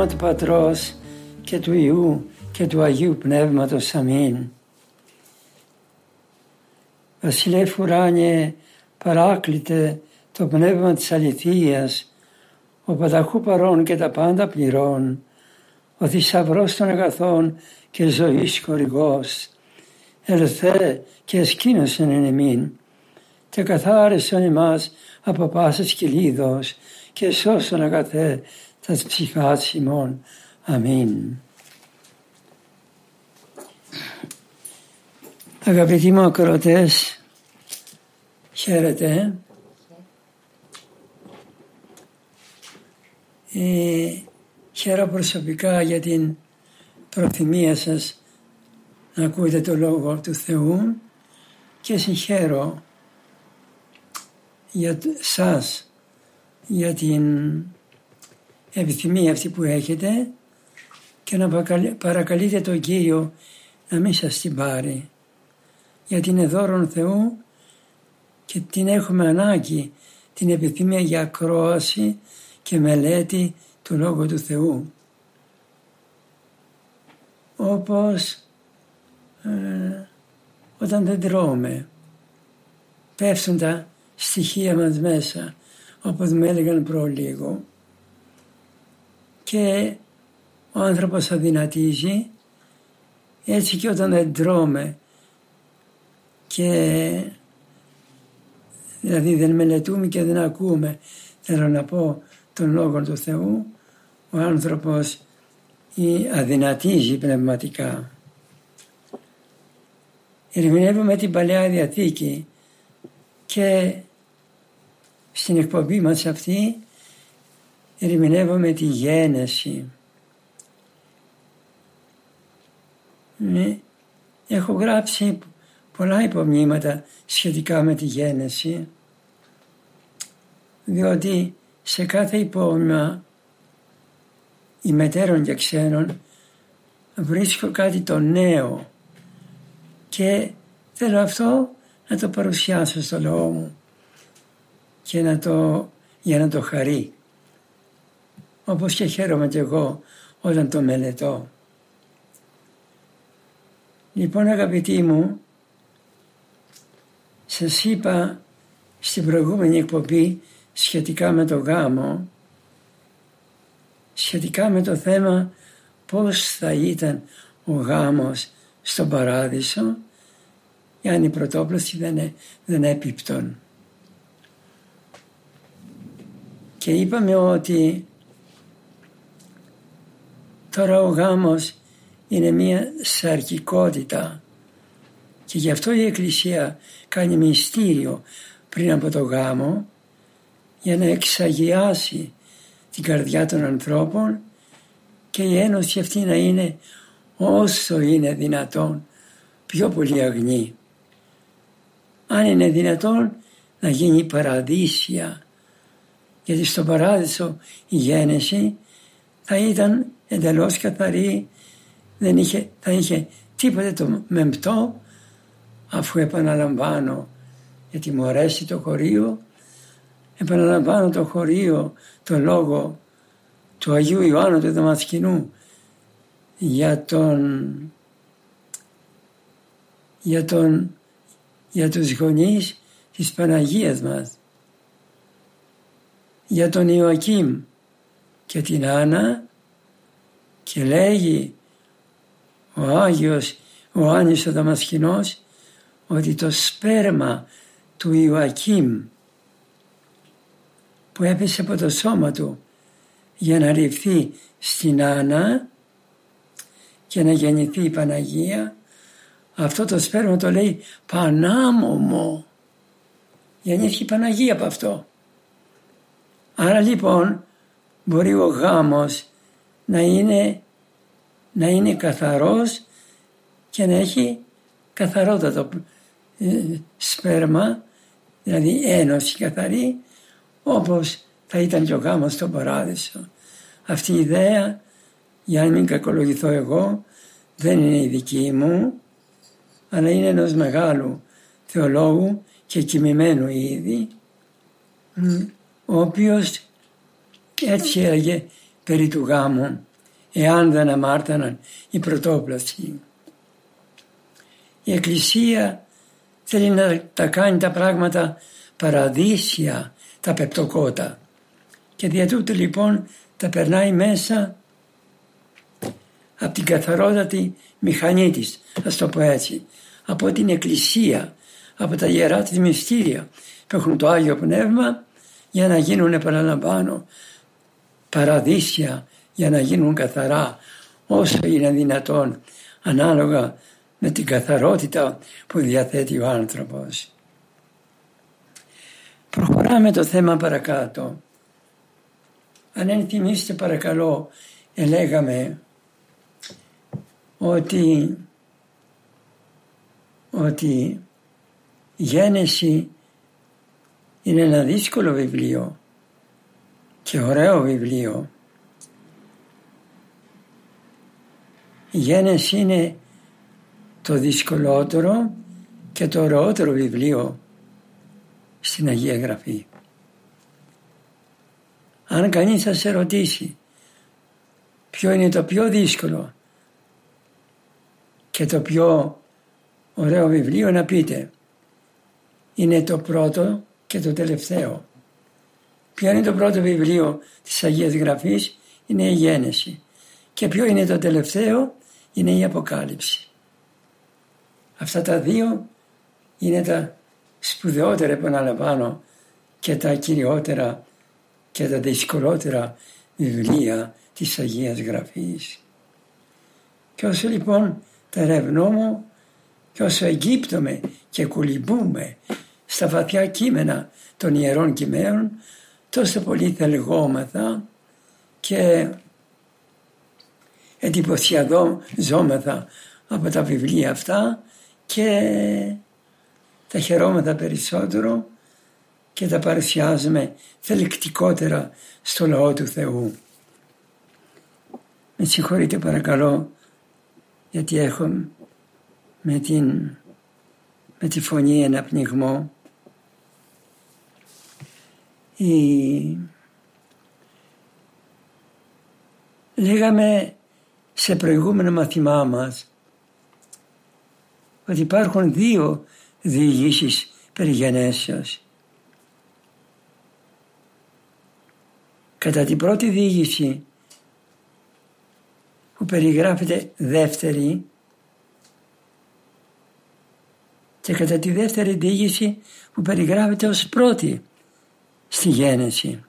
Όνομα του Πατρός και του Ιού και του Αγίου Πνεύματος. Αμήν. Βασιλεύ ουράνιε παράκλητε το πνεύμα της αληθείας, ο πανταχού παρών και τα πάντα πληρών, ο θησαυρός των αγαθών και ζωής χορηγός, ελθέ και εσκήνωσεν εν εμήν, και καθάρισον εμάς από πάσης κυλίδος και σώσον αγαθέ τα ψυχάς ημών. Αμήν. Αγαπητοί μου ακροτές, χαίρετε. Ε, χαίρομαι προσωπικά για την προθυμία σας να ακούτε το Λόγο του Θεού και συγχαίρω για σας για την επιθυμία αυτή που έχετε και να παρακαλείτε τον Κύριο να μην σας την πάρει γιατί είναι δώρον Θεού και την έχουμε ανάγκη την επιθυμία για ακρόαση και μελέτη του Λόγου του Θεού. Όπως ε, όταν δεν τρώμε πέφτουν τα στοιχεία μας μέσα όπως μου έλεγαν προλίγο και ο άνθρωπος αδυνατίζει έτσι και όταν δεν τρώμε και δηλαδή δεν μελετούμε και δεν ακούμε θέλω να πω τον Λόγο του Θεού ο άνθρωπος αδυνατίζει πνευματικά. Ερμηνεύουμε την Παλαιά Διαθήκη και στην εκπομπή μας αυτή ερμηνεύουμε τη γένεση. Ναι, έχω γράψει πολλά υπομνήματα σχετικά με τη γένεση διότι σε κάθε υπόμνημα ημετέρων και ξένων βρίσκω κάτι το νέο και θέλω αυτό να το παρουσιάσω στο λόγο μου και να το, για να το χαρεί. Όπως και χαίρομαι κι εγώ όταν το μελετώ. Λοιπόν αγαπητοί μου, σας είπα στην προηγούμενη εκπομπή σχετικά με το γάμο, σχετικά με το θέμα πώς θα ήταν ο γάμος στον παράδεισο αν η πρωτόπλωση δεν, δεν έπιπτον. Και είπαμε ότι τώρα ο γάμος είναι μια σαρκικότητα και γι' αυτό η Εκκλησία κάνει μυστήριο πριν από το γάμο για να εξαγιάσει την καρδιά των ανθρώπων και η ένωση αυτή να είναι όσο είναι δυνατόν πιο πολύ αγνή. Αν είναι δυνατόν να γίνει παραδείσια γιατί στον παράδεισο η γένεση θα ήταν εντελώς καθαρή, δεν είχε, θα είχε τίποτε το μεμπτό αφού επαναλαμβάνω γιατί μου αρέσει το χωρίο επαναλαμβάνω το χωρίο, το λόγο του Αγίου Ιωάννου του Δαμασκηνού για τον για, τον, για τους γονείς της Παναγίας μας για τον Ιωακήμ και την Άννα και λέγει ο Άγιος ο Άννης ο Δαμασκηνός ότι το σπέρμα του Ιωακήμ που έπεσε από το σώμα του για να ρηφθεί στην Άννα και να γεννηθεί η Παναγία αυτό το σπέρμα το λέει Πανάμωμο γεννήθηκε η Παναγία από αυτό. Άρα λοιπόν μπορεί ο γάμος να είναι, να είναι καθαρός και να έχει καθαρότατο ε, σπέρμα, δηλαδή ένωση καθαρή, όπως θα ήταν και ο γάμος στον παράδεισο. Αυτή η ιδέα, για να μην κακολογηθώ εγώ, δεν είναι η δική μου, αλλά είναι ενός μεγάλου θεολόγου και κοιμημένου ήδη, ο οποίος έτσι έλεγε περί του γάμου, εάν δεν αμάρταναν οι πρωτόπλαστοι. Η Εκκλησία θέλει να τα κάνει τα πράγματα παραδείσια, τα πεπτοκότα. Και δια τούτου λοιπόν τα περνάει μέσα από την καθαρότατη μηχανή της, ας το πω έτσι, από την Εκκλησία, από τα Ιερά της Μυστήρια που έχουν το Άγιο Πνεύμα για να γίνουν επαναλαμβάνω παραδείσια για να γίνουν καθαρά όσο είναι δυνατόν ανάλογα με την καθαρότητα που διαθέτει ο άνθρωπος. Προχωράμε το θέμα παρακάτω. Αν ενθυμίστε παρακαλώ ελέγαμε ότι, ότι η Γένεση είναι ένα δύσκολο βιβλίο και ωραίο βιβλίο. Η Γένεση είναι το δυσκολότερο και το ωραιότερο βιβλίο στην Αγία Γραφή. Αν κανείς σας σε ρωτήσει ποιο είναι το πιο δύσκολο και το πιο ωραίο βιβλίο να πείτε είναι το πρώτο και το τελευταίο. Ποιο είναι το πρώτο βιβλίο της Αγίας Γραφής είναι η Γένεση και ποιο είναι το τελευταίο είναι η Αποκάλυψη. Αυτά τα δύο είναι τα σπουδαιότερα επαναλαμβάνω και τα κυριότερα και τα δυσκολότερα βιβλία της Αγίας Γραφής. Και όσο λοιπόν τα ερευνούμε και όσο εγκύπτουμε και κουλυμπούμε στα βαθιά κείμενα των Ιερών Κειμένων τόσο πολύ θα λεγόμεθα και εντυπωσιαζόμεθα από τα βιβλία αυτά και τα χαιρόμεθα περισσότερο και τα παρουσιάζουμε θελεκτικότερα στο λαό του Θεού. Με συγχωρείτε παρακαλώ γιατί έχω με, την, με τη φωνή ένα πνιγμό. Η... Λέγαμε σε προηγούμενο μαθημά μας ότι υπάρχουν δύο διηγήσεις περί γενέσεως. Κατά την πρώτη διήγηση που περιγράφεται δεύτερη και κατά τη δεύτερη διήγηση που περιγράφεται ως πρώτη στη γένεση.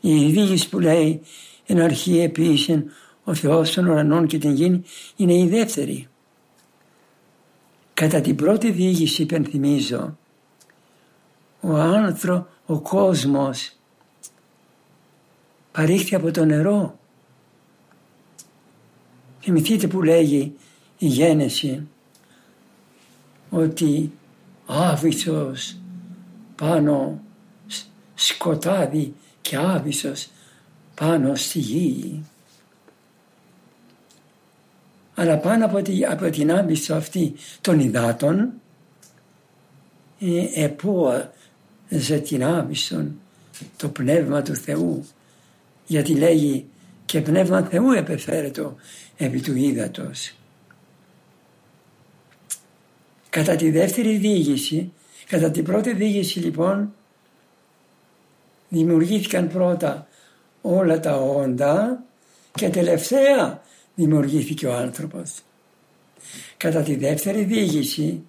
Η διήγηση που λέει «Εν αρχή επίσης ο Θεός των ουρανών και την γη» είναι η δεύτερη. Κατά την πρώτη διήγηση υπενθυμίζω ο άνθρωπο, ο κόσμος παρήχθη από το νερό. Θυμηθείτε που λέγει η γένεση ότι άβυσος πάνω σκοτάδι και άβυσος πάνω στη γη. Αλλά πάνω από, τη, από την άβυσο αυτή των υδάτων ε, επόαζε την άβυσον το πνεύμα του Θεού γιατί λέγει και πνεύμα Θεού επεφέρετο επί του ύδατος. Κατά τη δεύτερη διήγηση, κατά την πρώτη διήγηση λοιπόν δημιουργήθηκαν πρώτα όλα τα όντα και τελευταία δημιουργήθηκε ο άνθρωπος. Κατά τη δεύτερη διήγηση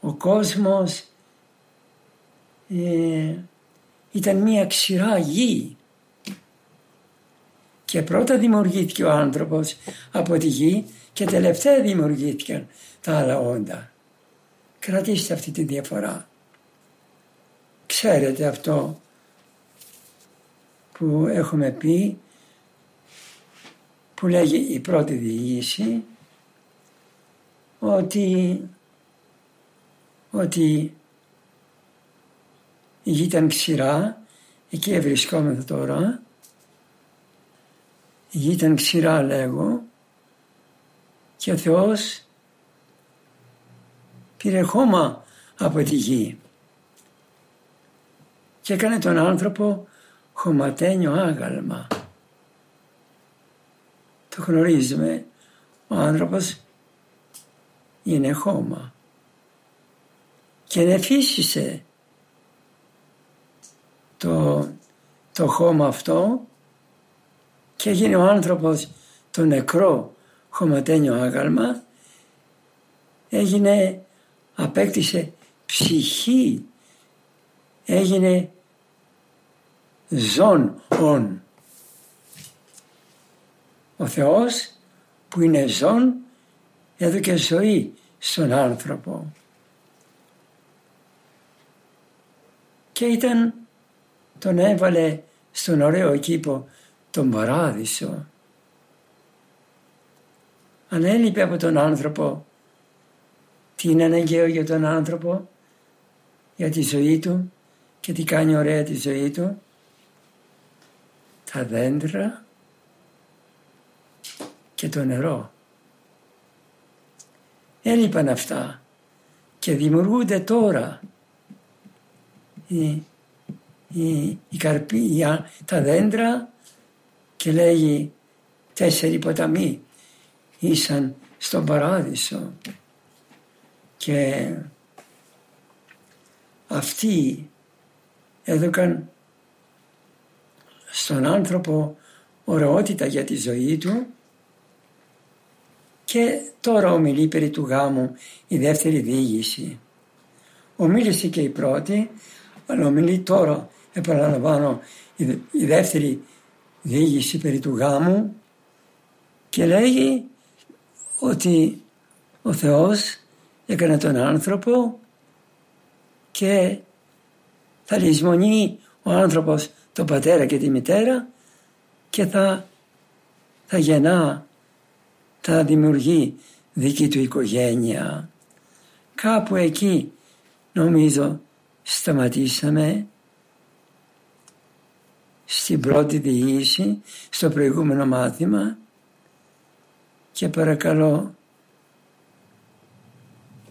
ο κόσμος ε, ήταν μια ξηρά γη και πρώτα δημιουργήθηκε ο άνθρωπος από τη γη και τελευταία δημιουργήθηκαν τα άλλα όντα. Κρατήστε αυτή τη διαφορά. Ξέρετε αυτό που έχουμε πει που λέγει η πρώτη διήγηση ότι, ότι η γη ήταν ξηρά, εκεί βρισκόμαστε τώρα, η γη ήταν ξηρά λέγω και ο Θεός πήρε χώμα από τη γη και έκανε τον άνθρωπο χωματένιο άγαλμα. Το γνωρίζουμε, ο άνθρωπος είναι χώμα. Και νεφίσισε το, το χώμα αυτό και έγινε ο άνθρωπος το νεκρό χωματένιο άγαλμα έγινε, απέκτησε ψυχή, έγινε ζών ον. Ο Θεός που είναι ζών έδωκε ζωή στον άνθρωπο. Και ήταν, τον έβαλε στον ωραίο κήπο τον παράδεισο. Αν έλειπε από τον άνθρωπο, τι είναι αναγκαίο για τον άνθρωπο, για τη ζωή του και τι κάνει ωραία τη ζωή του, τα δέντρα και το νερό. Έλειπαν αυτά και δημιουργούνται τώρα οι, οι, οι καρποί, τα δέντρα και λέγει τέσσερι ποταμοί ήσαν στον παράδεισο και αυτοί έδωκαν στον άνθρωπο ωραιότητα για τη ζωή του και τώρα ομιλεί περί του γάμου η δεύτερη διήγηση. Ομίλησε και η πρώτη, αλλά ομιλεί τώρα, επαναλαμβάνω, η δεύτερη διήγηση περί του γάμου και λέγει ότι ο Θεός έκανε τον άνθρωπο και θα λησμονεί ο άνθρωπος τον πατέρα και τη μητέρα και θα, θα γεννά, θα δημιουργεί δική του οικογένεια. Κάπου εκεί νομίζω σταματήσαμε στην πρώτη διήγηση, στο προηγούμενο μάθημα και παρακαλώ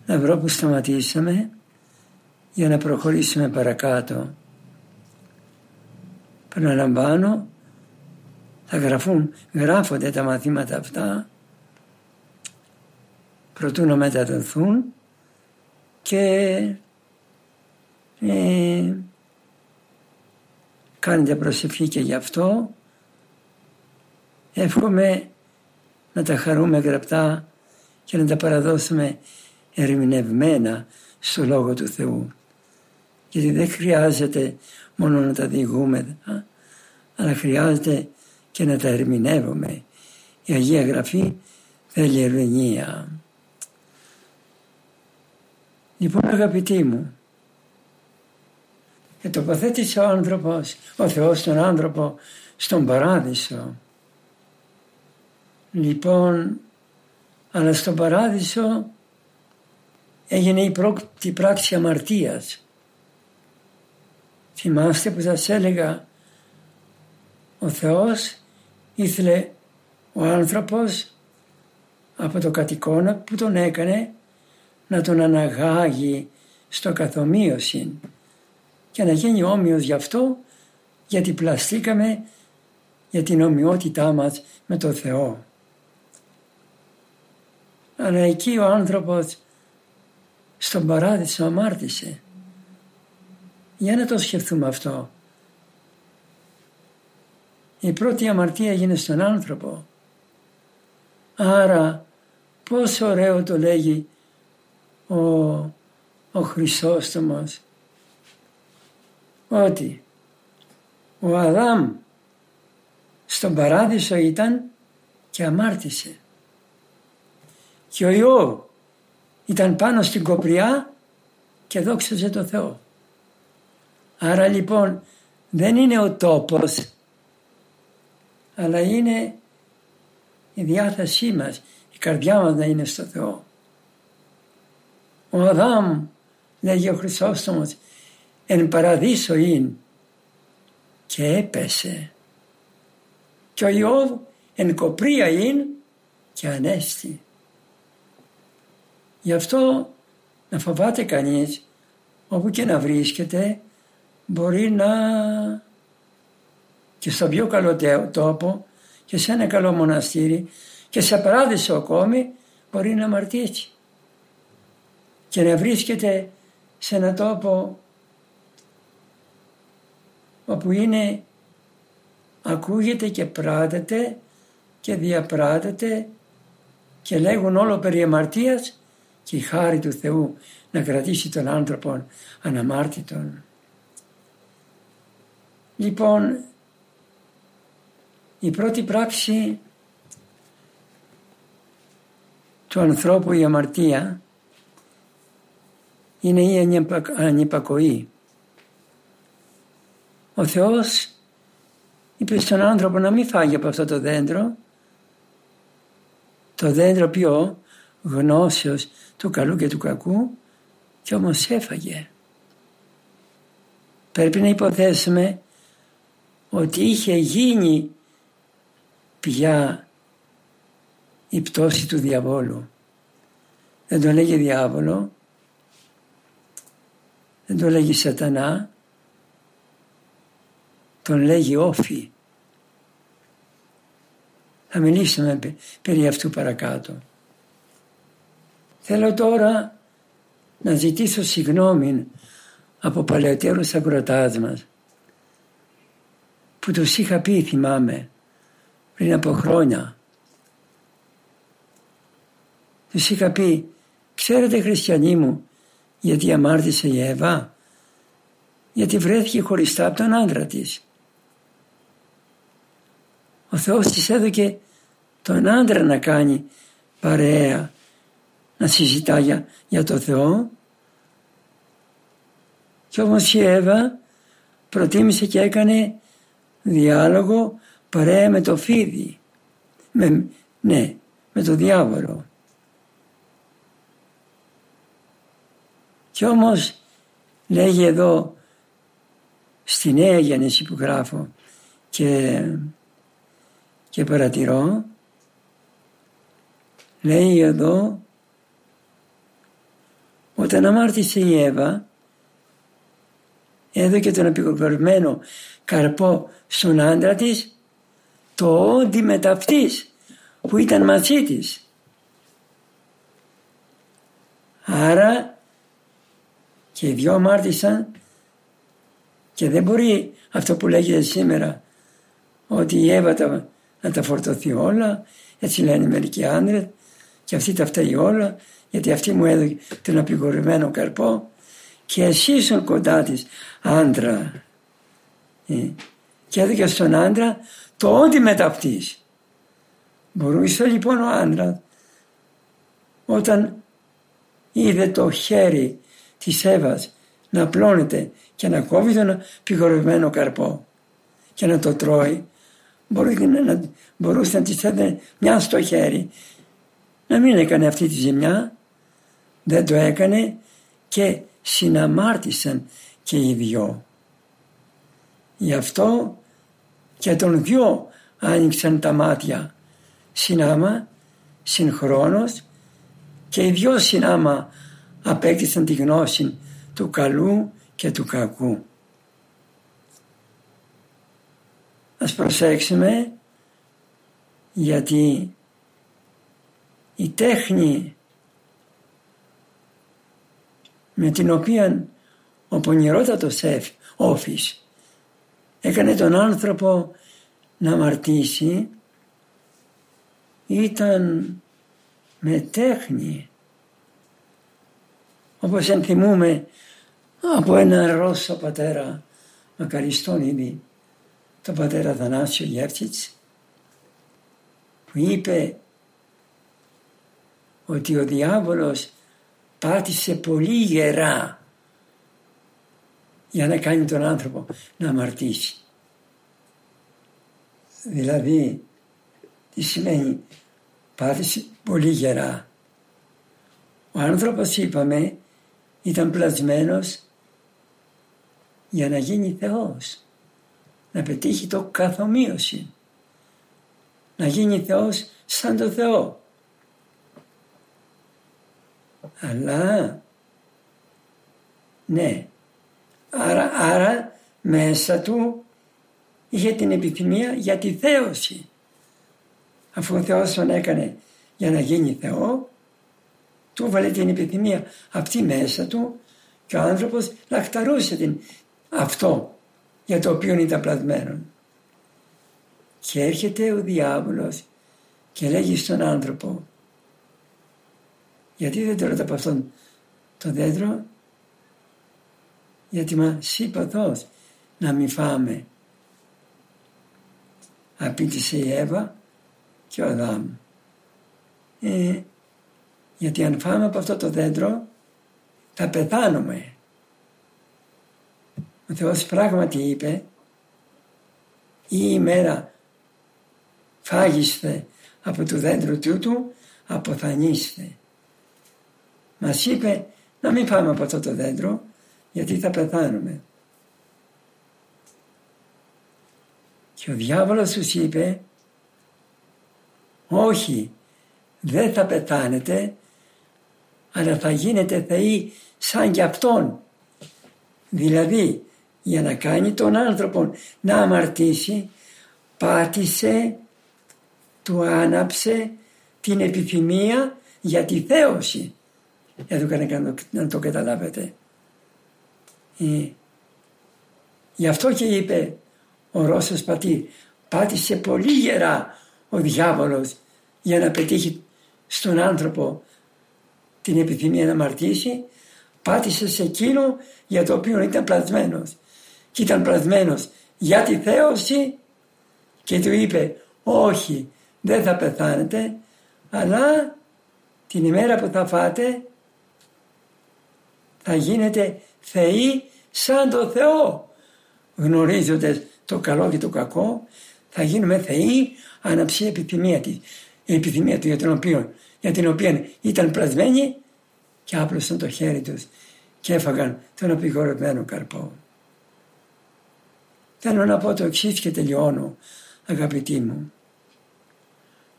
να βρω που σταματήσαμε για να προχωρήσουμε παρακάτω. Παραλαμβάνω, θα γραφούν, γράφονται τα μαθήματα αυτά προτού να μεταδοθούν και ε, κάνετε προσευχή και γι' αυτό. Εύχομαι να τα χαρούμε γραπτά και να τα παραδώσουμε ερμηνευμένα στο Λόγο του Θεού. Γιατί δεν χρειάζεται μόνο να τα διηγούμε, αλλά χρειάζεται και να τα ερμηνεύουμε. Η Αγία Γραφή θέλει ερμηνεία. Λοιπόν αγαπητοί μου, και τοποθέτησε ο άνθρωπος, ο Θεός τον άνθρωπο στον παράδεισο. Λοιπόν, αλλά στον παράδεισο έγινε η πρώτη πράξη αμαρτίας. Θυμάστε που σας έλεγα ο Θεός ήθελε ο άνθρωπος από το κατοικόνα που τον έκανε να τον αναγάγει στο καθομοίωση και να γίνει όμοιος γι' αυτό γιατί πλαστήκαμε για την ομοιότητά μας με το Θεό. Αλλά εκεί ο άνθρωπος στον παράδεισο αμάρτησε. Για να το σκεφτούμε αυτό. Η πρώτη αμαρτία έγινε στον άνθρωπο. Άρα πόσο ωραίο το λέγει ο, ο Χρυσόστομος ότι ο Αδάμ στον παράδεισο ήταν και αμάρτησε. Και ο Ιώβ ήταν πάνω στην κοπριά και δόξαζε το Θεό. Άρα λοιπόν δεν είναι ο τόπος αλλά είναι η διάθεσή μας, η καρδιά μας να είναι στο Θεό. Ο Αδάμ, λέγει ο Χρυσόστομος, εν παραδείσο είναι και έπεσε. Και ο Ιώβ εν κοπρία είναι και ανέστη. Γι' αυτό να φοβάται κανείς όπου και να βρίσκεται μπορεί να και στο πιο καλό τόπο και σε ένα καλό μοναστήρι και σε παράδεισο ακόμη μπορεί να αμαρτήσει και να βρίσκεται σε ένα τόπο όπου είναι ακούγεται και πράτεται και διαπράτεται και λέγουν όλο περί αμαρτίας και η χάρη του Θεού να κρατήσει τον άνθρωπο αναμάρτητον. Λοιπόν, η πρώτη πράξη του ανθρώπου η αμαρτία είναι η ανυπακοή. Ο Θεός είπε στον άνθρωπο να μην φάγει από αυτό το δέντρο το δέντρο πιο γνώσεως του καλού και του κακού και όμως έφαγε. Πρέπει να υποθέσουμε ότι είχε γίνει πια η πτώση του διαβόλου. Δεν το λέγει διάβολο, δεν το λέγει σατανά, τον λέγει όφη. Θα μιλήσουμε περί αυτού παρακάτω. Θέλω τώρα να ζητήσω συγγνώμη από παλαιότερους ακροτάς μας που τους είχα πει θυμάμαι πριν από χρόνια. Τους είχα πει ξέρετε χριστιανοί μου γιατί αμάρτησε η Εύα; Γιατί βρέθηκε χωριστά από τον άντρα της. Ο Θεός της έδωκε τον άντρα να κάνει παρέα να συζητά για, για το Θεό και όμως η Εύα προτίμησε και έκανε διάλογο παρέα με το φίδι. Με, ναι, με το διάβολο. Και όμως λέγει εδώ στη νέα γέννηση που γράφω και, και παρατηρώ λέει εδώ όταν αμάρτησε η Εύα έδωκε τον επικοπερμένο καρπό στον άντρα της το όντι μεταυτής που ήταν μαζί της. Άρα και οι δυο αμάρτησαν και δεν μπορεί αυτό που λέγεται σήμερα ότι η Εύα τα, να τα φορτωθεί όλα, έτσι λένε μερικοί άντρες και αυτή τα φταίει όλα γιατί αυτή μου έδωσε τον απειγορευμένο καρπό και εσύ ήσουν κοντά της άντρα ε, και έδωκε στον άντρα το ό,τι μεταπτύσσει. Μπορούσε λοιπόν ο άντρα όταν είδε το χέρι της Εύας να απλώνεται και να κόβει τον πηγορευμένο καρπό και να το τρώει μπορούσε να της έδινε μια στο χέρι να μην έκανε αυτή τη ζημιά δεν το έκανε και συναμάρτησαν και οι δυο. Γι' αυτό και των δυο άνοιξαν τα μάτια συνάμα, συγχρόνως και οι δυο συνάμα απέκτησαν τη γνώση του καλού και του κακού. Ας προσέξουμε γιατί η τέχνη με την οποία ο πονηρότατος όφης έκανε τον άνθρωπο να αμαρτήσει ήταν με τέχνη. Όπως ενθυμούμε από ένα Ρώσο πατέρα μακαριστόν ήδη τον πατέρα Θανάσιο Γεύτσιτς που είπε ότι ο διάβολος πάτησε πολύ γερά για να κάνει τον άνθρωπο να αμαρτήσει. Δηλαδή, τι σημαίνει πάτησε πολύ γερά. Ο άνθρωπος είπαμε ήταν πλασμένος για να γίνει Θεός, να πετύχει το καθομοίωση, να γίνει Θεός σαν το Θεό. Αλλά, ναι, άρα, άρα μέσα του είχε την επιθυμία για τη θέωση. Αφού ο Θεός τον έκανε για να γίνει Θεό, του έβαλε την επιθυμία αυτή μέσα του και ο άνθρωπος λακταρούσε την, αυτό για το οποίο ήταν πλασμένο. Και έρχεται ο διάβολος και λέγει στον άνθρωπο γιατί δεν τρώτε από αυτόν το δέντρο; Γιατί μας είπε ο να μην φάμε. Απίτησε η Εύα και ο Αδάμ. Ε, γιατί αν φάμε από αυτό το δέντρο θα πεθάνουμε. Ο Θεός πράγματι είπε η ημέρα φάγιστε από το δέντρο τούτου αποθανείστε. Μας είπε να μην πάμε από αυτό το δέντρο γιατί θα πεθάνουμε. Και ο διάβολος τους είπε όχι δεν θα πεθάνετε αλλά θα γίνετε θεοί σαν κι αυτόν. Δηλαδή για να κάνει τον άνθρωπο να αμαρτήσει πάτησε, του άναψε την επιθυμία για τη θέωση. Εδώ να, να το καταλάβετε. Ε, γι' αυτό και είπε ο Ρώσος πατήρ πάτησε πολύ γερά ο διάβολος για να πετύχει στον άνθρωπο την επιθυμία να αμαρτήσει πάτησε σε εκείνο για το οποίο ήταν πλασμένος και ήταν πλασμένος για τη θέωση και του είπε όχι δεν θα πεθάνετε αλλά την ημέρα που θα φάτε θα γίνετε θεοί σαν το Θεό γνωρίζοντας το καλό και το κακό θα γίνουμε θεοί αναψή επιθυμία της η επιθυμία του για την οποία, για την οποία ήταν πλασμένοι και άπλωσαν το χέρι τους και έφαγαν τον απειγορευμένο καρπό. Θέλω να πω το εξής και τελειώνω αγαπητοί μου.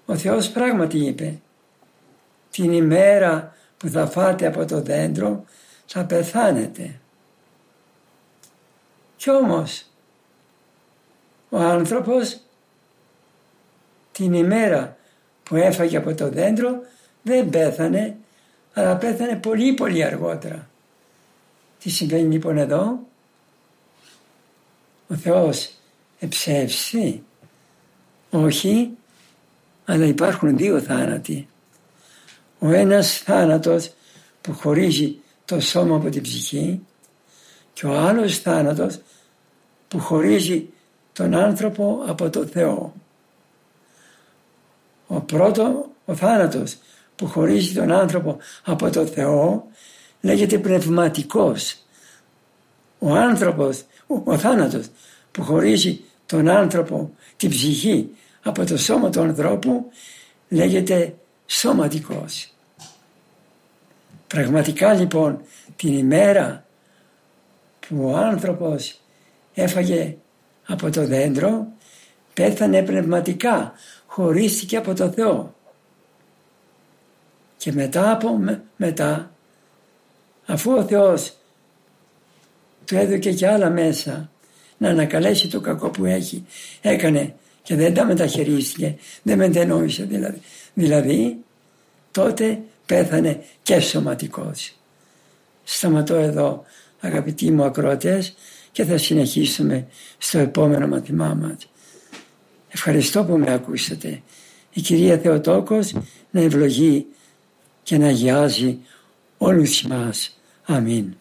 Ο Θεός πράγματι είπε την ημέρα που θα φάτε από το δέντρο θα πεθάνετε. Κι όμως ο άνθρωπος την ημέρα που έφαγε από το δέντρο δεν πέθανε αλλά πέθανε πολύ πολύ αργότερα. Τι συμβαίνει λοιπόν εδώ; Ο Θεός εψεύσει. Όχι, αλλά υπάρχουν δύο θάνατοι. Ο ένας θάνατος που χωρίζει το σώμα από την ψυχή και ο άλλος θάνατος που χωρίζει τον άνθρωπο από το Θεό. Ο πρώτο, ο θάνατος που χωρίζει τον άνθρωπο από το Θεό λέγεται πνευματικός. Ο άνθρωπος, ο, ο θάνατος που χωρίζει τον άνθρωπο, την ψυχή από το σώμα του ανθρώπου λέγεται σωματικός. Πραγματικά λοιπόν την ημέρα που ο άνθρωπος έφαγε από το δέντρο πέθανε πνευματικά, χωρίστηκε από το Θεό. Και μετά από μετά, αφού ο Θεός του έδωκε και άλλα μέσα να ανακαλέσει το κακό που έχει, έκανε και δεν τα μεταχειρίστηκε, δεν μετενόησε δηλαδή. Δηλαδή, τότε πέθανε και σωματικός. Σταματώ εδώ αγαπητοί μου ακροατές και θα συνεχίσουμε στο επόμενο μαθημά μας. Ευχαριστώ που με ακούσατε. Η Κυρία Θεοτόκος να ευλογεί και να αγιάζει όλους μας. Αμήν.